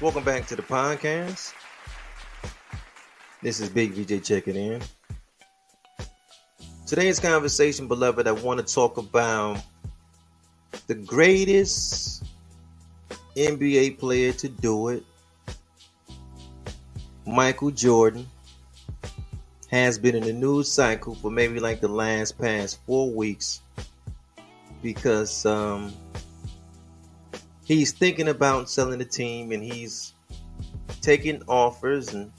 Welcome back to the podcast. This is Big VJ checking in. Today's conversation, beloved, I want to talk about the greatest NBA player to do it. Michael Jordan has been in the news cycle for maybe like the last past four weeks because um, he's thinking about selling the team and he's taking offers and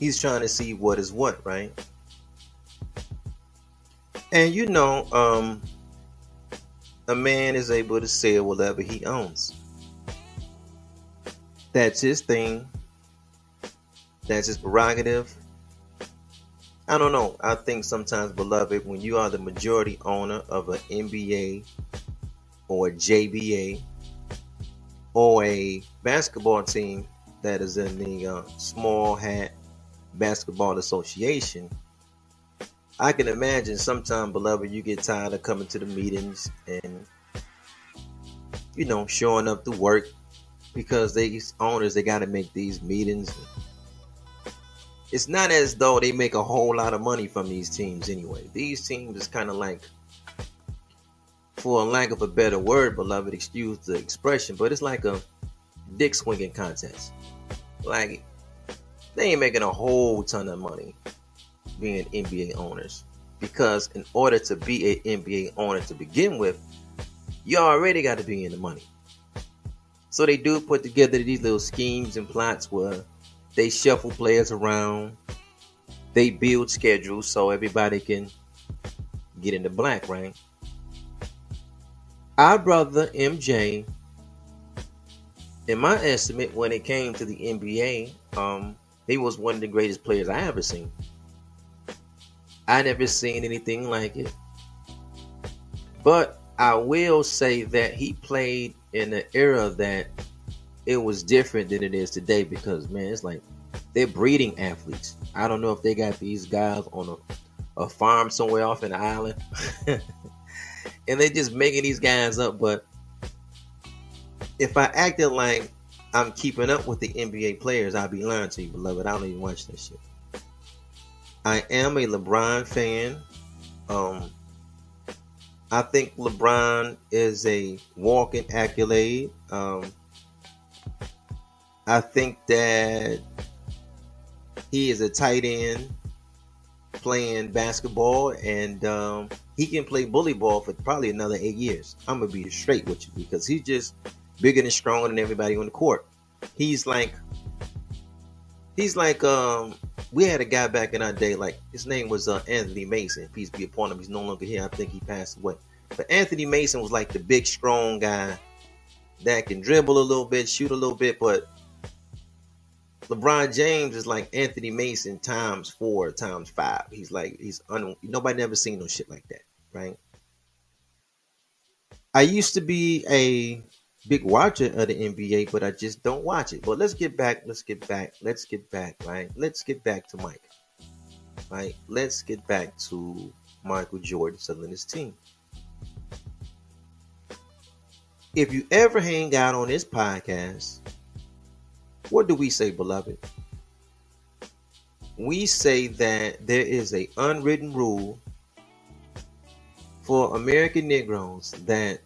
he's trying to see what is what, right? And you know, um, a man is able to sell whatever he owns. That's his thing. That's his prerogative. I don't know. I think sometimes, beloved, when you are the majority owner of an NBA or a JBA or a basketball team that is in the uh, small hat basketball association, I can imagine sometime, beloved, you get tired of coming to the meetings and you know showing up to work because these owners they got to make these meetings. It's not as though they make a whole lot of money from these teams anyway. These teams is kind of like, for a lack of a better word, beloved, excuse the expression, but it's like a dick swinging contest. Like they ain't making a whole ton of money being NBA owners because in order to be an NBA owner to begin with, you already got to be in the money. So they do put together these little schemes and plots where they shuffle players around, they build schedules so everybody can get in the black, right? Our brother MJ, in my estimate, when it came to the NBA, um, he was one of the greatest players I ever seen. I never seen anything like it. But I will say that he played in an era that it was different than it is today because man, it's like they're breeding athletes. I don't know if they got these guys on a, a farm somewhere off an island. and they're just making these guys up, but if I acted like I'm keeping up with the NBA players, I'll be lying to you, beloved. I don't even watch that shit. I am a LeBron fan. Um, I think LeBron is a walking accolade. Um, I think that he is a tight end playing basketball, and um, he can play bully ball for probably another eight years. I'm gonna be straight with you because he's just bigger and stronger than everybody on the court. He's like he's like um we had a guy back in our day like his name was uh, Anthony Mason. Peace be upon him. He's no longer here. I think he passed away. But Anthony Mason was like the big strong guy that can dribble a little bit, shoot a little bit, but LeBron James is like Anthony Mason times four times five. He's like he's un, nobody never seen no shit like that, right? I used to be a big watcher of the NBA, but I just don't watch it. But let's get back. Let's get back. Let's get back. Right. Let's get back to Mike. Right. Let's get back to Michael Jordan selling his team. If you ever hang out on this podcast, what do we say, beloved? We say that there is a unwritten rule for American Negroes that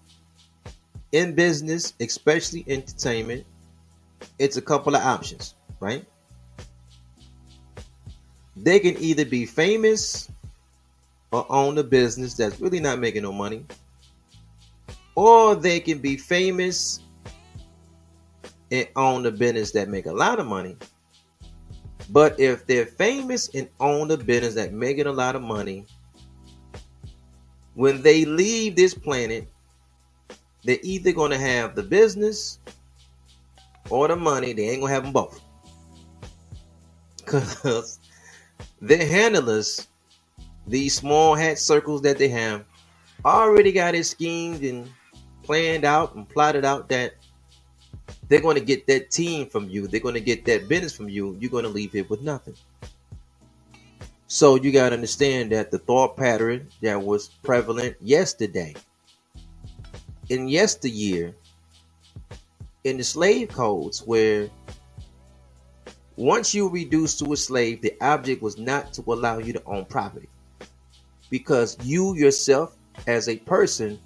in business, especially entertainment, it's a couple of options, right? They can either be famous or own a business that's really not making no money, or they can be famous and own a business that make a lot of money. But if they're famous and own a business that making a lot of money, when they leave this planet, they're either going to have the business or the money. They ain't going to have them both. Because their handlers, these small hat circles that they have, already got it schemed and planned out and plotted out that they're going to get that team from you. They're going to get that business from you. You're going to leave it with nothing. So you got to understand that the thought pattern that was prevalent yesterday in yesteryear in the slave codes where once you were reduced to a slave, the object was not to allow you to own property. Because you yourself, as a person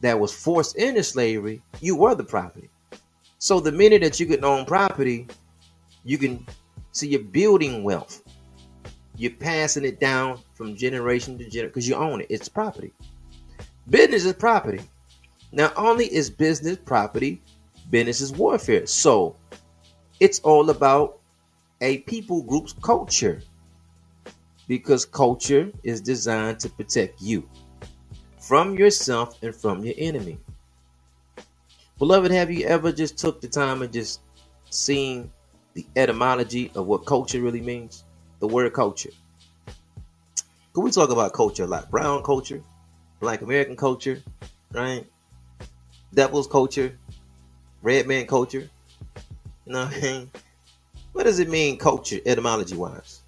that was forced into slavery, you were the property. So the minute that you can own property, you can see you're building wealth. You're passing it down from generation to generation because you own it. It's property. Business is property. Not only is business property, business is warfare. So it's all about a people group's culture because culture is designed to protect you from yourself and from your enemy. Beloved, have you ever just took the time and just seen the etymology of what culture really means? The word culture. Can we talk about culture like brown culture, black American culture, right? Devil's culture, red man culture. You know what I mean? What does it mean, culture, etymology wise?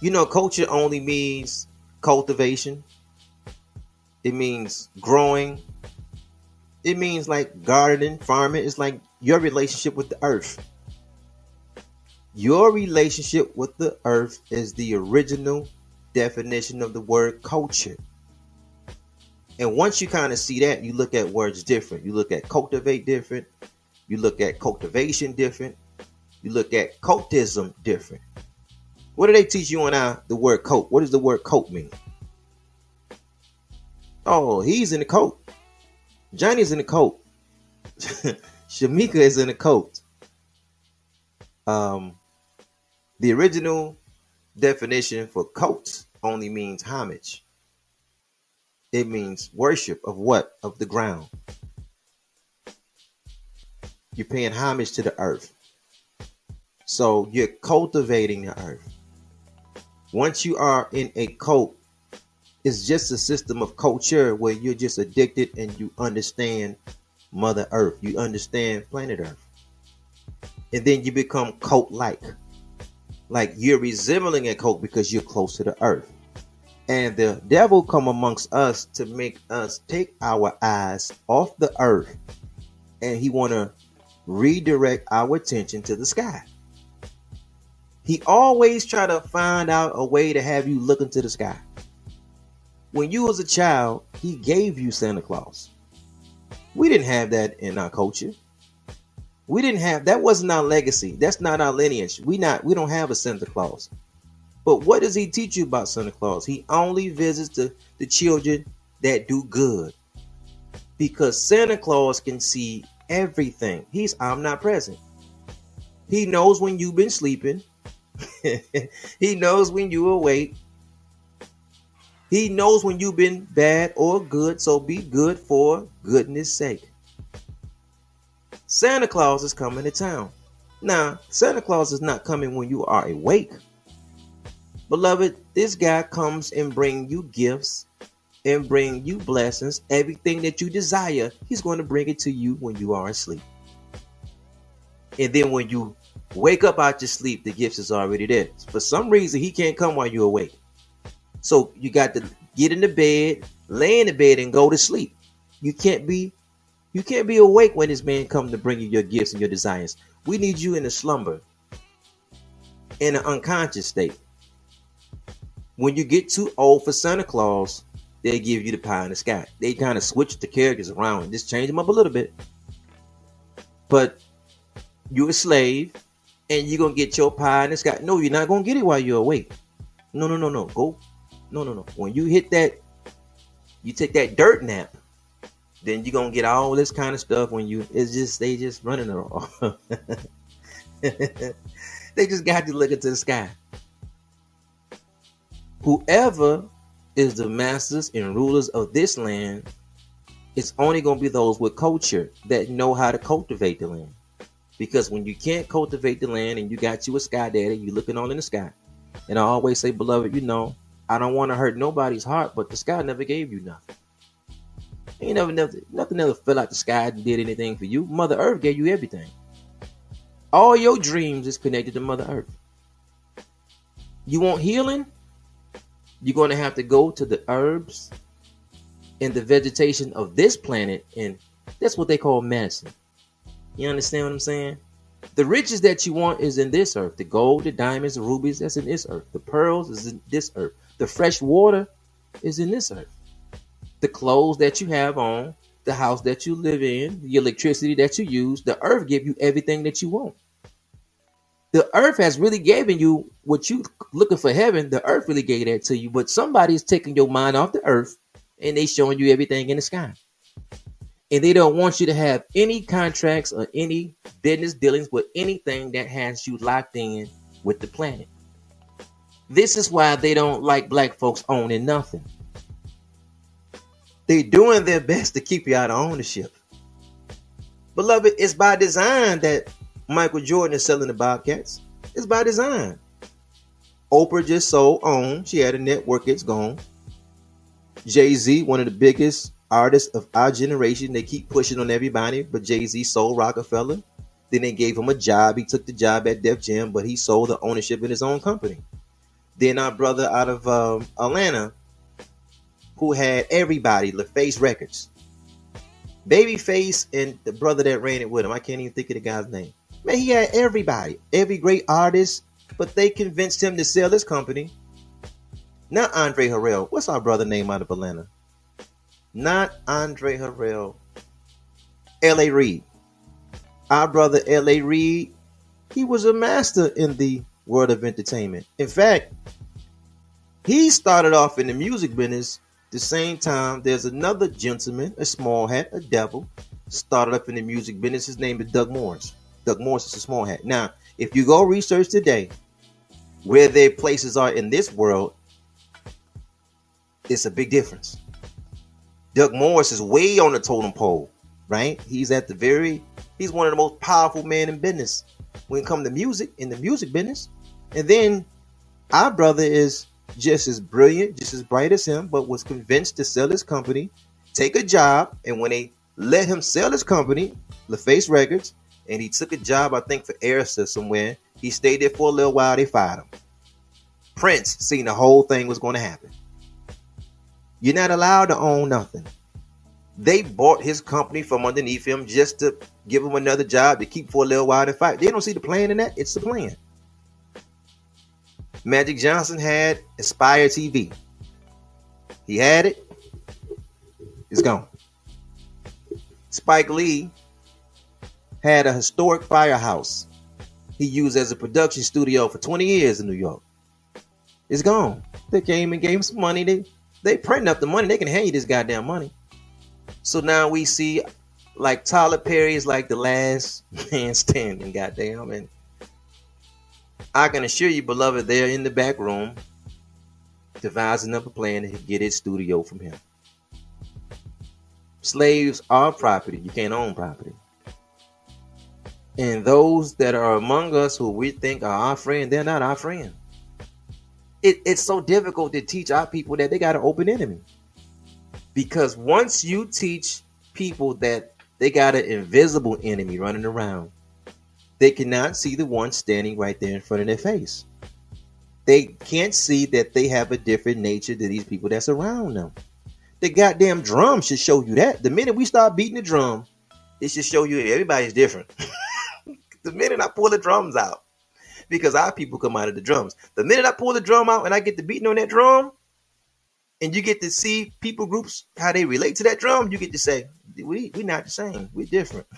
You know, culture only means cultivation, it means growing, it means like gardening, farming. It's like your relationship with the earth. Your relationship with the earth is the original definition of the word culture. And once you kind of see that, you look at words different. You look at cultivate different. You look at cultivation different. You look at cultism different. What do they teach you on the word coat? What does the word coat mean? Oh, he's in the coat. Johnny's in the coat. Shamika is in the coat. Um, the original definition for coat only means homage. It means worship of what? Of the ground. You're paying homage to the earth. So you're cultivating the earth. Once you are in a cult, it's just a system of culture where you're just addicted and you understand Mother Earth. You understand planet Earth. And then you become cult like. Like you're resembling a coke because you're close to the earth. And the devil come amongst us to make us take our eyes off the earth. And he want to redirect our attention to the sky. He always try to find out a way to have you look into the sky. When you was a child, he gave you Santa Claus. We didn't have that in our culture. We didn't have that wasn't our legacy. That's not our lineage. We not we don't have a Santa Claus. But what does he teach you about Santa Claus? He only visits the, the children that do good. Because Santa Claus can see everything. He's omnipresent. He knows when you've been sleeping. he knows when you awake. He knows when you've been bad or good, so be good for goodness sake. Santa Claus is coming to town. Now, Santa Claus is not coming when you are awake. Beloved, this guy comes and bring you gifts and bring you blessings. Everything that you desire, he's going to bring it to you when you are asleep. And then when you Wake up out your sleep, the gifts is already there. For some reason, he can't come while you're awake. So you got to get in the bed, lay in the bed, and go to sleep. You can't be you can't be awake when this man comes to bring you your gifts and your desires. We need you in a slumber, in an unconscious state. When you get too old for Santa Claus, they give you the pie in the sky. They kind of switch the characters around and just change them up a little bit. But you're a slave and you're gonna get your pie in the sky. No, you're not gonna get it while you're awake. No, no, no, no. Go. No, no, no. When you hit that, you take that dirt nap, then you're gonna get all this kind of stuff when you it's just they just running it off. they just got to look into the sky. Whoever is the masters and rulers of this land, it's only gonna be those with culture that know how to cultivate the land. Because when you can't cultivate the land and you got you a sky daddy, you looking all in the sky. And I always say, beloved, you know, I don't want to hurt nobody's heart, but the sky never gave you nothing. Ain't never, never nothing ever fell out the sky and did anything for you. Mother Earth gave you everything. All your dreams is connected to Mother Earth. You want healing? You're going to have to go to the herbs and the vegetation of this planet and That's what they call medicine. You understand what I'm saying? The riches that you want is in this earth. The gold, the diamonds, the rubies, that's in this earth. The pearls is in this earth. The fresh water is in this earth. The clothes that you have on, the house that you live in, the electricity that you use, the earth give you everything that you want. The earth has really given you what you looking for heaven. The earth really gave that to you, but somebody is taking your mind off the earth and they showing you everything in the sky. And they don't want you to have any contracts or any business dealings with anything that has you locked in with the planet. This is why they don't like black folks owning nothing. They're doing their best to keep you out of ownership. Beloved, it's by design that Michael Jordan is selling the Bobcats. It's by design. Oprah just sold OWN. She had a network, it's gone. Jay Z, one of the biggest artists of our generation, they keep pushing on everybody, but Jay Z sold Roc-A-Fella. Then they gave him a job. He took the job at Def Jam, but he sold the ownership in his own company. Then our brother out of um, Atlanta, who had everybody, LaFace Records. Babyface and the brother that ran it with him. I can't even think of the guy's name. Man, he had everybody, every great artist, but they convinced him to sell his company. Not Andre Harrell. What's our brother name out of Atlanta? Not Andre Harrell. L.A. Reid. Our brother L.A. Reid, he was a master in the world of entertainment. In fact, he started off in the music business the same time there's another gentleman, a small hat, a devil, started up in the music business. His name is Doug Morris. Doug Morris is a small hat. Now, if you go research today where their places are in this world, it's a big difference. Doug Morris is way on the totem pole, right? He's at the very, he's one of the most powerful men in business when it comes to music, in the music business. And then our brother is just as brilliant, just as bright as him, but was convinced to sell his company, take a job, and when they let him sell his company, LaFace Records, and he took a job, I think, for Arista somewhere. He stayed there for a little while. They fired him. Prince seen the whole thing was going to happen. You're not allowed to own nothing. They bought his company from underneath him just to give him another job to keep for a little while to fight. They don't see the plan in that. It's the plan. Magic Johnson had Aspire TV. He had it. It's gone. Spike Lee had a historic firehouse he used as a production studio for 20 years in New York. It's gone. They came and gave him some money. They they printing up the money. They can hand you this goddamn money. So now we see like Tyler Perry is like the last man standing, goddamn. And I can assure you, beloved, they're in the back room devising up a plan to get his studio from him. Slaves are property. You can't own property. And those that are among us who we think are our friend, they're not our friend. It, it's so difficult to teach our people that they got an open enemy. Because once you teach people that they got an invisible enemy running around, they cannot see the one standing right there in front of their face. They can't see that they have a different nature to these people that's around them. The goddamn drum should show you that. The minute we start beating the drum, it should show you everybody's different. the minute I pull the drums out, because our people come out of the drums. The minute I pull the drum out and I get the beating on that drum, and you get to see people groups how they relate to that drum, you get to say, we we not the same. We're different.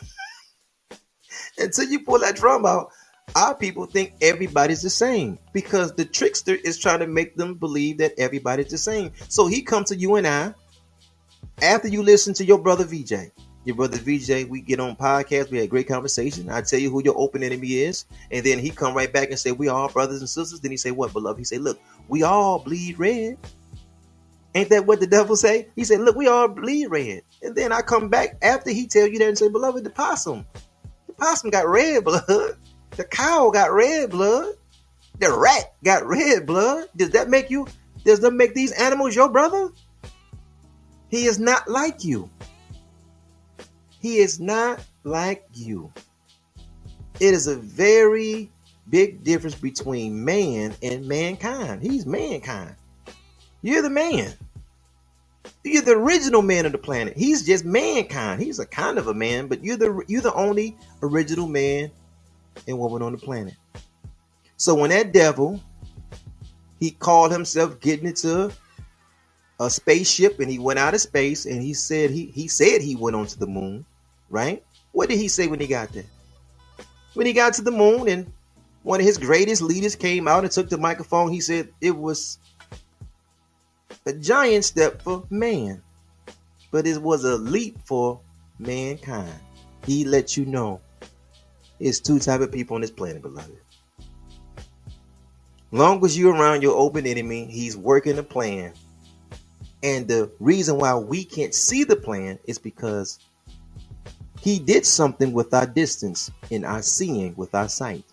Until you pull that drum out, our people think everybody's the same because the trickster is trying to make them believe that everybody's the same. So he comes to you and I after you listen to your brother VJ your brother VJ, we get on podcast, we had great conversation. I tell you who your open enemy is, and then he come right back and say, We all brothers and sisters. Then he say, What, beloved? He say, Look, we all bleed red. Ain't that what the devil say? He said, Look, we all bleed red. And then I come back after he tell you that and say, Beloved, the possum. Possum got red blood. The cow got red blood. The rat got red blood. Does that make you does that make these animals your brother? He is not like you. He is not like you. It is a very big difference between man and mankind. He's mankind. You're the man. You're the original man of the planet. He's just mankind. He's a kind of a man, but you're the you're the only original man and woman on the planet. So when that devil, he called himself getting into a spaceship and he went out of space and he said he he said he went onto the moon, right? What did he say when he got there? When he got to the moon and one of his greatest leaders came out and took the microphone, he said it was a giant step for man, but it was a leap for mankind. He let you know it's two type of people on this planet, beloved. Long as you're around your open enemy, he's working a plan. And the reason why we can't see the plan is because he did something with our distance in our seeing with our sight.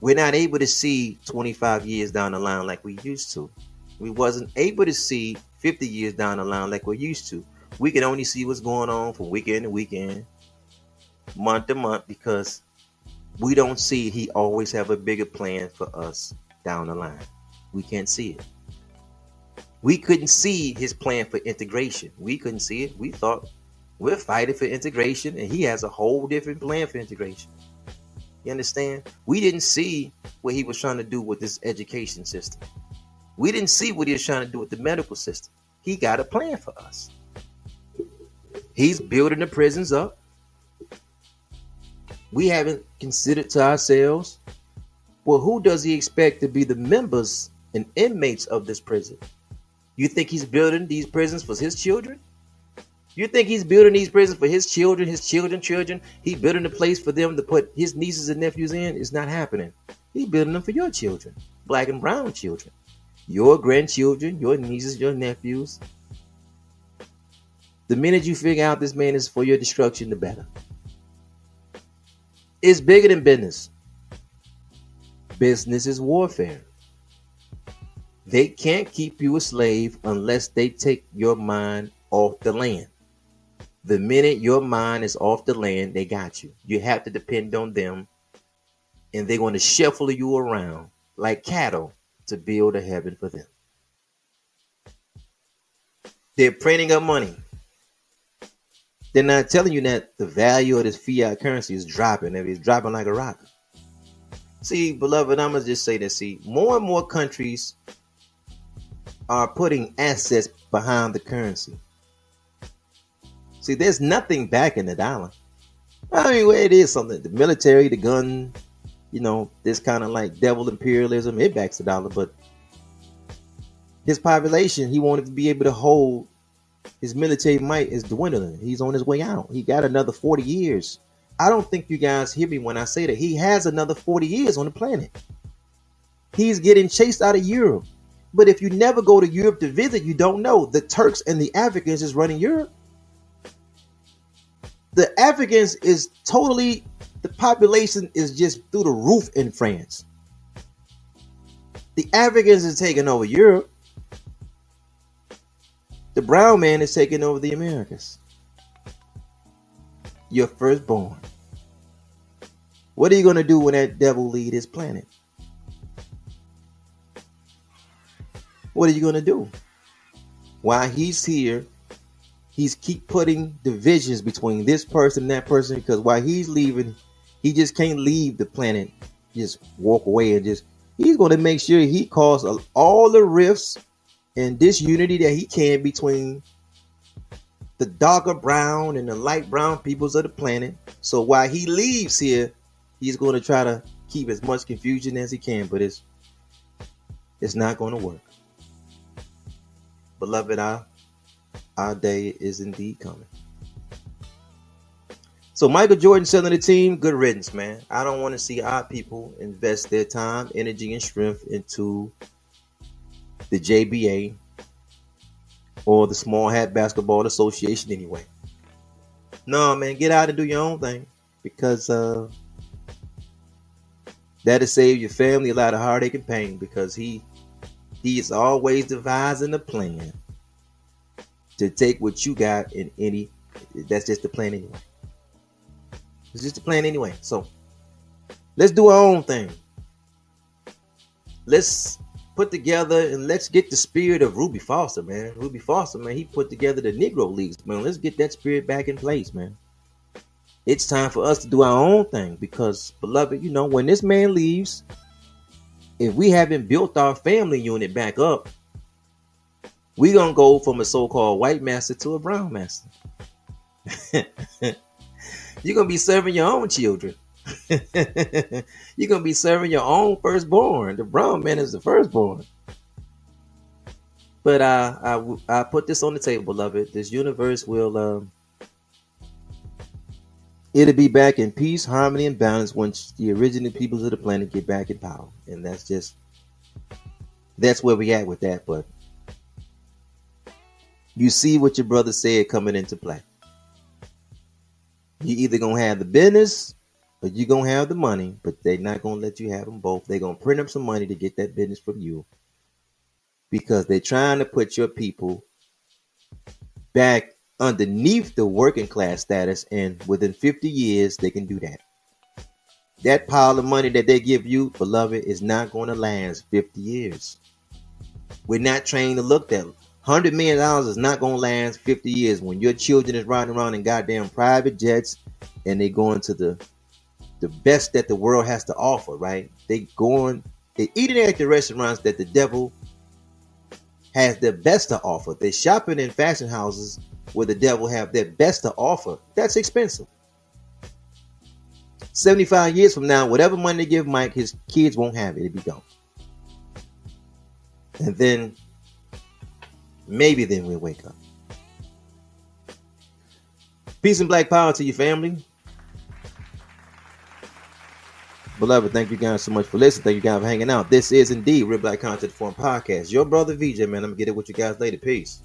We're not able to see 25 years down the line like we used to we wasn't able to see 50 years down the line like we're used to. We could only see what's going on from weekend to weekend, month to month, because we don't see he always have a bigger plan for us down the line. We can't see it. We couldn't see his plan for integration. We couldn't see it. We thought we're fighting for integration, and he has a whole different plan for integration. You understand? We didn't see what he was trying to do with this education system. We didn't see what he was trying to do with the medical system. He got a plan for us. He's building the prisons up. We haven't considered to ourselves, well, who does he expect to be the members and inmates of this prison? You think he's building these prisons for his children? You think he's building these prisons for his children, his children, children? He building a place for them to put his nieces and nephews in? It's not happening. He's building them for your children, black and brown children your grandchildren, your nieces, your nephews. The minute you figure out this man is for your destruction, the better. It's bigger than business. Business is warfare. They can't keep you a slave unless they take your mind off the land. The minute your mind is off the land, they got you. You have to depend on them, and they're going to shuffle you around like cattle to build a heaven for them. They're printing up money. They're not telling you that the value of this fiat currency is dropping. It's dropping like a rock. See, beloved, I'm gonna just say this. See, more and more countries are putting assets behind the currency. See, there's nothing back in the dollar. I mean, it is something. The military, the gun, you know, this kind of like devil imperialism, it backs the dollar, but his population, he wanted to be able to hold his military might is dwindling. He's on his way out. He got another 40 years. I don't think you guys hear me when I say that. He has another 40 years on the planet. He's getting chased out of Europe. But if you never go to Europe to visit, you don't know. The Turks and the Africans is running Europe. The Africans is totally the population is just through the roof in France. The Africans is taking over Europe. The brown man is taking over the Americas. Your firstborn. What are you going to do when that devil lead his planet? What are you going to do? While he's here, he's keep putting divisions between this person and that person because while he's leaving, he just can't leave the planet, just walk away and just. He's going to make sure he causes all the rifts and disunity that he can between the darker brown and the light brown peoples of the planet. So while he leaves here, he's going to try to keep as much confusion as he can, but it's it's not going to work. Beloved, our our day is indeed coming. So Michael Jordan selling the team, good riddance, man. I don't want to see our people invest their time, energy, and strength into the JBA or the Small Hat Basketball Association anyway. No, man, get out and do your own thing because uh, that'll save your family a lot of heartache and pain because he he is always devising a plan to take what you got in any. That's just the plan anyway. It's just a plan anyway. So let's do our own thing. Let's put together and let's get the spirit of Ruby Foster, man. Ruby Foster, man, he put together the Negro Leagues, man. Let's get that spirit back in place, man. It's time for us to do our own thing because, beloved, you know, when this man leaves, if we haven't built our family unit back up, we gonna go from a so-called white master to a brown master. You're gonna be serving your own children. You're gonna be serving your own firstborn. The brown man is the firstborn. But I, I, I put this on the table, beloved. This universe will, um, it'll be back in peace, harmony, and balance once the original peoples of the planet get back in power. And that's just, that's where we at with that. But you see what your brother said coming into play. You either gonna have the business or you gonna have the money, but they're not gonna let you have them both. They're gonna print up some money to get that business from you because they're trying to put your people back underneath the working class status, and within 50 years, they can do that. That pile of money that they give you, beloved, is not going to last 50 years. We're not trained to look that Hundred million dollars is not gonna last 50 years when your children is riding around in goddamn private jets and they going to the the best that the world has to offer, right? They going they eating at the restaurants that the devil has their best to offer. They shopping in fashion houses where the devil have their best to offer. That's expensive. 75 years from now, whatever money they give Mike, his kids won't have it. It'll be gone. And then Maybe then we'll wake up. Peace and black power to your family. Beloved, thank you guys so much for listening. Thank you guys for hanging out. This is indeed Real Black Consciousness Forum Podcast. Your brother VJ, man. I'm gonna get it with you guys later. Peace.